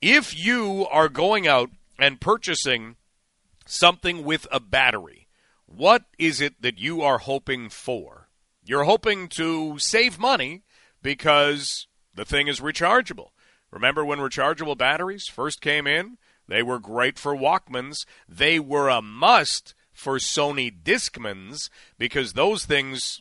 If you are going out and purchasing something with a battery, what is it that you are hoping for? You're hoping to save money because the thing is rechargeable. Remember when rechargeable batteries first came in? They were great for Walkmans. They were a must for Sony Discmans because those things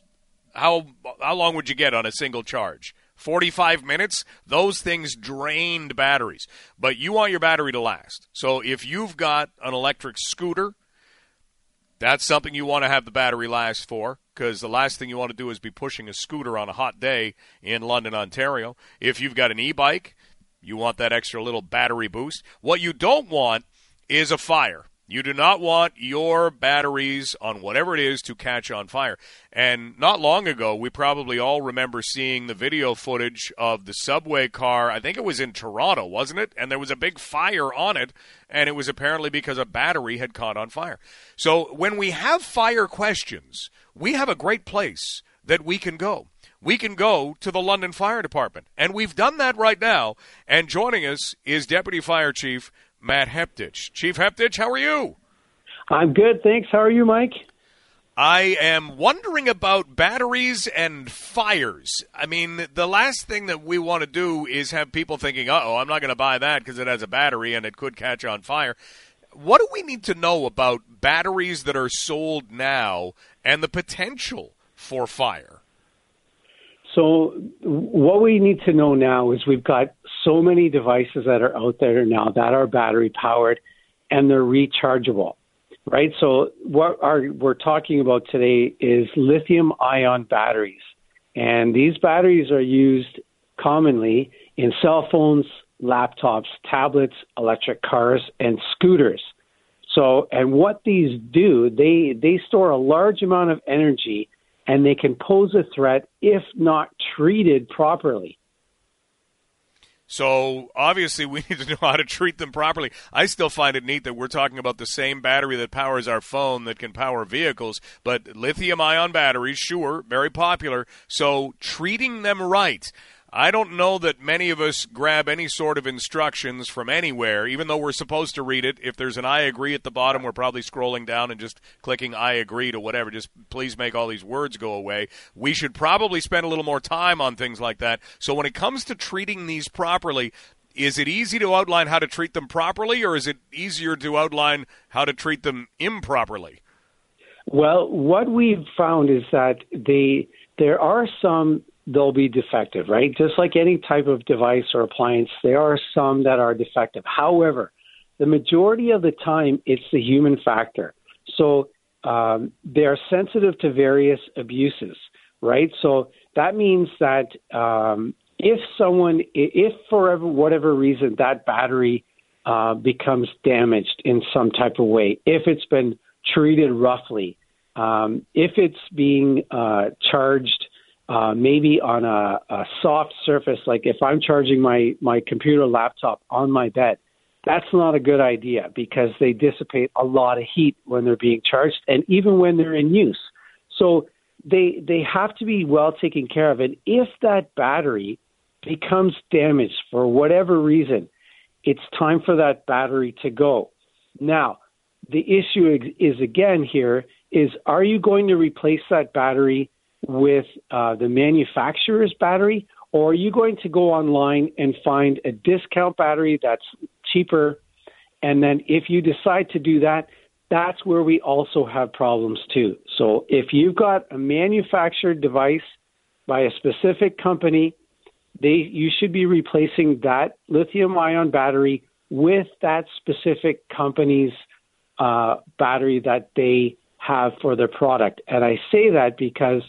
how how long would you get on a single charge? 45 minutes, those things drained batteries. But you want your battery to last. So if you've got an electric scooter, that's something you want to have the battery last for because the last thing you want to do is be pushing a scooter on a hot day in London, Ontario. If you've got an e bike, you want that extra little battery boost. What you don't want is a fire. You do not want your batteries on whatever it is to catch on fire. And not long ago, we probably all remember seeing the video footage of the subway car. I think it was in Toronto, wasn't it? And there was a big fire on it, and it was apparently because a battery had caught on fire. So when we have fire questions, we have a great place that we can go we can go to the London Fire Department. And we've done that right now. And joining us is Deputy Fire Chief Matt Hepditch. Chief Hepditch, how are you? I'm good, thanks. How are you, Mike? I am wondering about batteries and fires. I mean, the last thing that we want to do is have people thinking, uh "Oh, I'm not going to buy that because it has a battery and it could catch on fire." What do we need to know about batteries that are sold now and the potential for fire? So, what we need to know now is we've got so many devices that are out there now that are battery powered and they're rechargeable, right? So, what we're talking about today is lithium ion batteries. And these batteries are used commonly in cell phones, laptops, tablets, electric cars, and scooters. So, and what these do, they, they store a large amount of energy and they can pose a threat if not treated properly. So obviously, we need to know how to treat them properly. I still find it neat that we're talking about the same battery that powers our phone that can power vehicles, but lithium ion batteries, sure, very popular. So treating them right. I don't know that many of us grab any sort of instructions from anywhere, even though we're supposed to read it. If there's an I agree at the bottom, we're probably scrolling down and just clicking I agree to whatever. Just please make all these words go away. We should probably spend a little more time on things like that. So when it comes to treating these properly, is it easy to outline how to treat them properly, or is it easier to outline how to treat them improperly? Well, what we've found is that they there are some they'll be defective, right? Just like any type of device or appliance, there are some that are defective. However, the majority of the time, it's the human factor. So um, they are sensitive to various abuses, right? So that means that um, if someone, if for whatever reason that battery uh, becomes damaged in some type of way, if it's been treated roughly, um, if it's being uh, charged uh, maybe on a, a soft surface, like if I'm charging my, my computer laptop on my bed, that's not a good idea because they dissipate a lot of heat when they're being charged and even when they're in use. So they they have to be well taken care of. And if that battery becomes damaged for whatever reason, it's time for that battery to go. Now, the issue is again here is are you going to replace that battery with uh, the manufacturer's battery, or are you going to go online and find a discount battery that's cheaper? And then if you decide to do that, that's where we also have problems too. So if you've got a manufactured device by a specific company, they you should be replacing that lithium ion battery with that specific company's uh, battery that they have for their product. And I say that because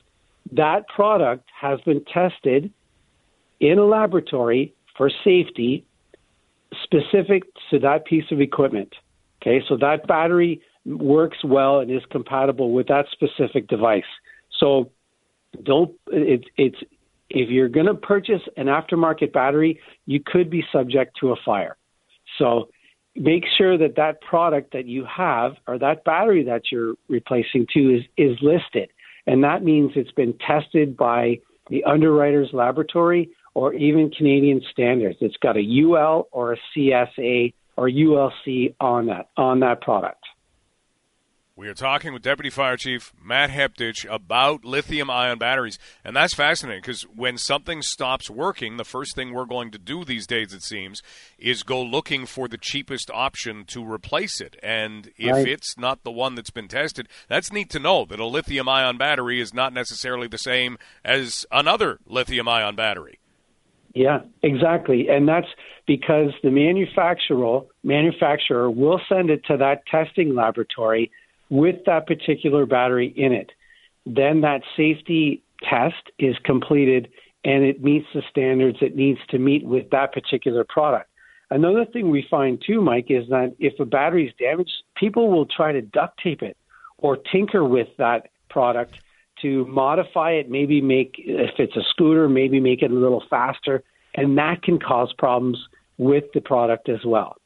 that product has been tested in a laboratory for safety specific to that piece of equipment. Okay, so that battery works well and is compatible with that specific device. So don't it, it's if you're going to purchase an aftermarket battery, you could be subject to a fire. So make sure that that product that you have or that battery that you're replacing to is is listed and that means it's been tested by the underwriter's laboratory or even Canadian standards. It's got a UL or a CSA or ULC on that on that product. We are talking with Deputy Fire Chief Matt Hepditch about lithium ion batteries. And that's fascinating because when something stops working, the first thing we're going to do these days, it seems, is go looking for the cheapest option to replace it. And if right. it's not the one that's been tested, that's neat to know that a lithium ion battery is not necessarily the same as another lithium ion battery. Yeah, exactly. And that's because the manufacturer manufacturer will send it to that testing laboratory with that particular battery in it. Then that safety test is completed and it meets the standards it needs to meet with that particular product. Another thing we find too, Mike, is that if a battery is damaged, people will try to duct tape it or tinker with that product to modify it, maybe make, if it's a scooter, maybe make it a little faster, and that can cause problems with the product as well.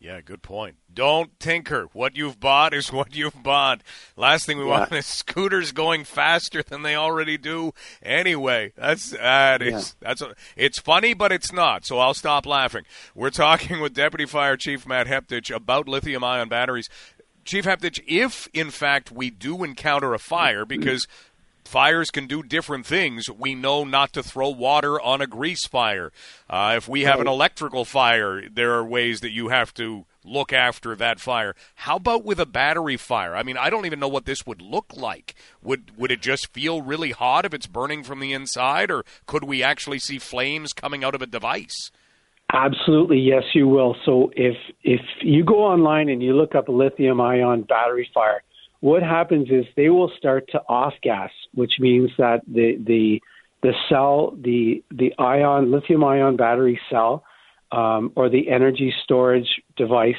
Yeah, good point. Don't tinker. What you've bought is what you've bought. Last thing we yeah. want is scooters going faster than they already do. Anyway, that's that is yeah. that's a, it's funny, but it's not. So I'll stop laughing. We're talking with Deputy Fire Chief Matt Hepditch about lithium-ion batteries. Chief Hepditch, if in fact we do encounter a fire, mm-hmm. because fires can do different things. We know not to throw water on a grease fire. Uh, if we have an electrical fire, there are ways that you have to look after that fire. How about with a battery fire? I mean, I don't even know what this would look like. Would would it just feel really hot if it's burning from the inside, or could we actually see flames coming out of a device? Absolutely, yes, you will. So if if you go online and you look up a lithium ion battery fire, what happens is they will start to off gas, which means that the the the cell, the the ion lithium ion battery cell, um, or the energy storage device,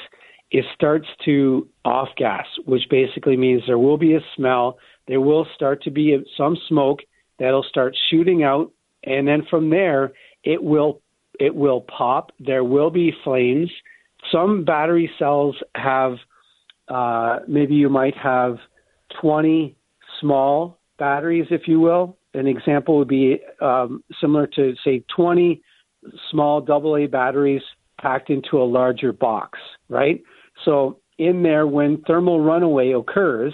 it starts to off gas, which basically means there will be a smell. There will start to be some smoke that'll start shooting out, and then from there it will it will pop. There will be flames. Some battery cells have uh, maybe you might have 20 small batteries, if you will. An example would be um, similar to, say, 20 small AA batteries packed into a larger box, right? So, in there, when thermal runaway occurs,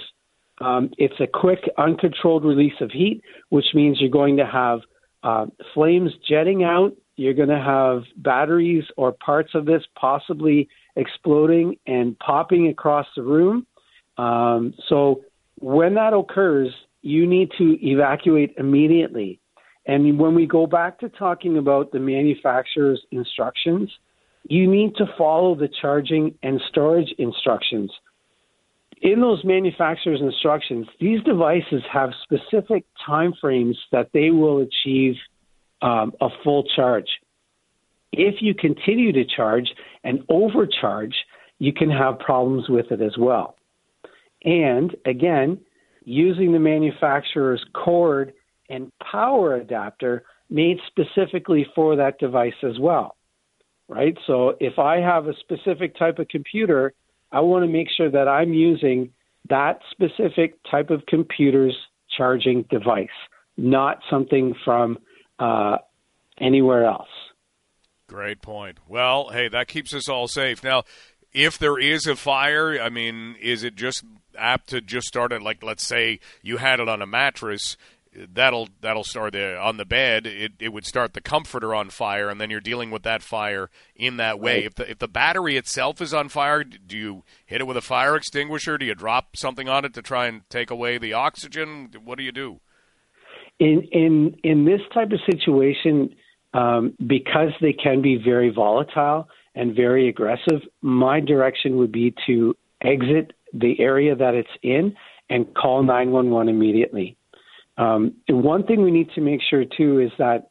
um, it's a quick, uncontrolled release of heat, which means you're going to have uh, flames jetting out. You're going to have batteries or parts of this possibly exploding and popping across the room. Um, so when that occurs, you need to evacuate immediately. And when we go back to talking about the manufacturer's instructions, you need to follow the charging and storage instructions. In those manufacturer's instructions, these devices have specific time frames that they will achieve um, a full charge. If you continue to charge and overcharge, you can have problems with it as well. And again, using the manufacturer's cord and power adapter made specifically for that device as well. Right? So if I have a specific type of computer, I want to make sure that I'm using that specific type of computer's charging device, not something from uh, anywhere else. Great point. Well, hey, that keeps us all safe. Now, if there is a fire, I mean, is it just apt to just start it like let's say you had it on a mattress that'll that'll start the, on the bed it, it would start the comforter on fire and then you're dealing with that fire in that way right. if the if the battery itself is on fire do you hit it with a fire extinguisher do you drop something on it to try and take away the oxygen what do you do in in in this type of situation um, because they can be very volatile and very aggressive, my direction would be to exit the area that it's in and call 911 immediately. Um, one thing we need to make sure too is that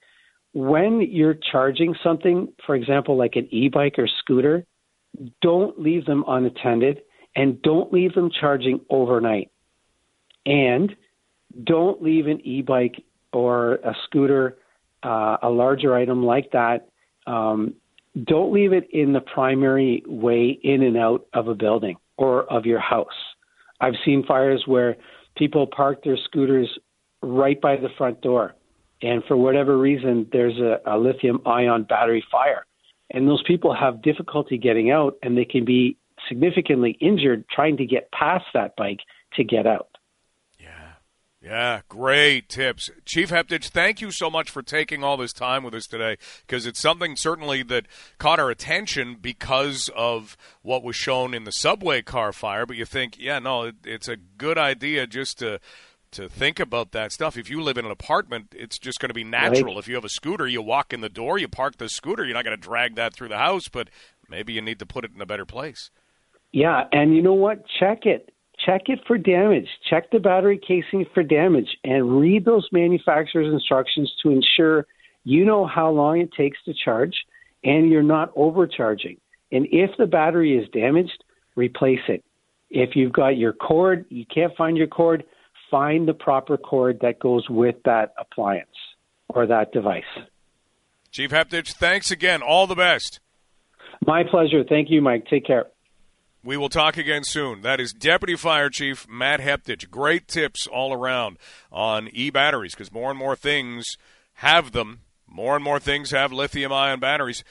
when you're charging something, for example, like an e bike or scooter, don't leave them unattended and don't leave them charging overnight. And don't leave an e bike or a scooter uh, a larger item like that, um, don't leave it in the primary way in and out of a building or of your house. I've seen fires where people park their scooters right by the front door and for whatever reason, there's a, a lithium ion battery fire. And those people have difficulty getting out, and they can be significantly injured trying to get past that bike to get out. Yeah, great tips. Chief Hepditch, thank you so much for taking all this time with us today because it's something certainly that caught our attention because of what was shown in the subway car fire. But you think, yeah, no, it, it's a good idea just to to think about that stuff. If you live in an apartment, it's just going to be natural. Right. If you have a scooter, you walk in the door, you park the scooter. You're not going to drag that through the house, but maybe you need to put it in a better place. Yeah, and you know what? Check it check it for damage. Check the battery casing for damage and read those manufacturer's instructions to ensure you know how long it takes to charge and you're not overcharging. And if the battery is damaged, replace it. If you've got your cord, you can't find your cord, find the proper cord that goes with that appliance or that device. Chief Hepditch, thanks again. All the best. My pleasure. Thank you, Mike. Take care. We will talk again soon. That is Deputy Fire Chief Matt Hepditch. Great tips all around on e batteries because more and more things have them. More and more things have lithium ion batteries.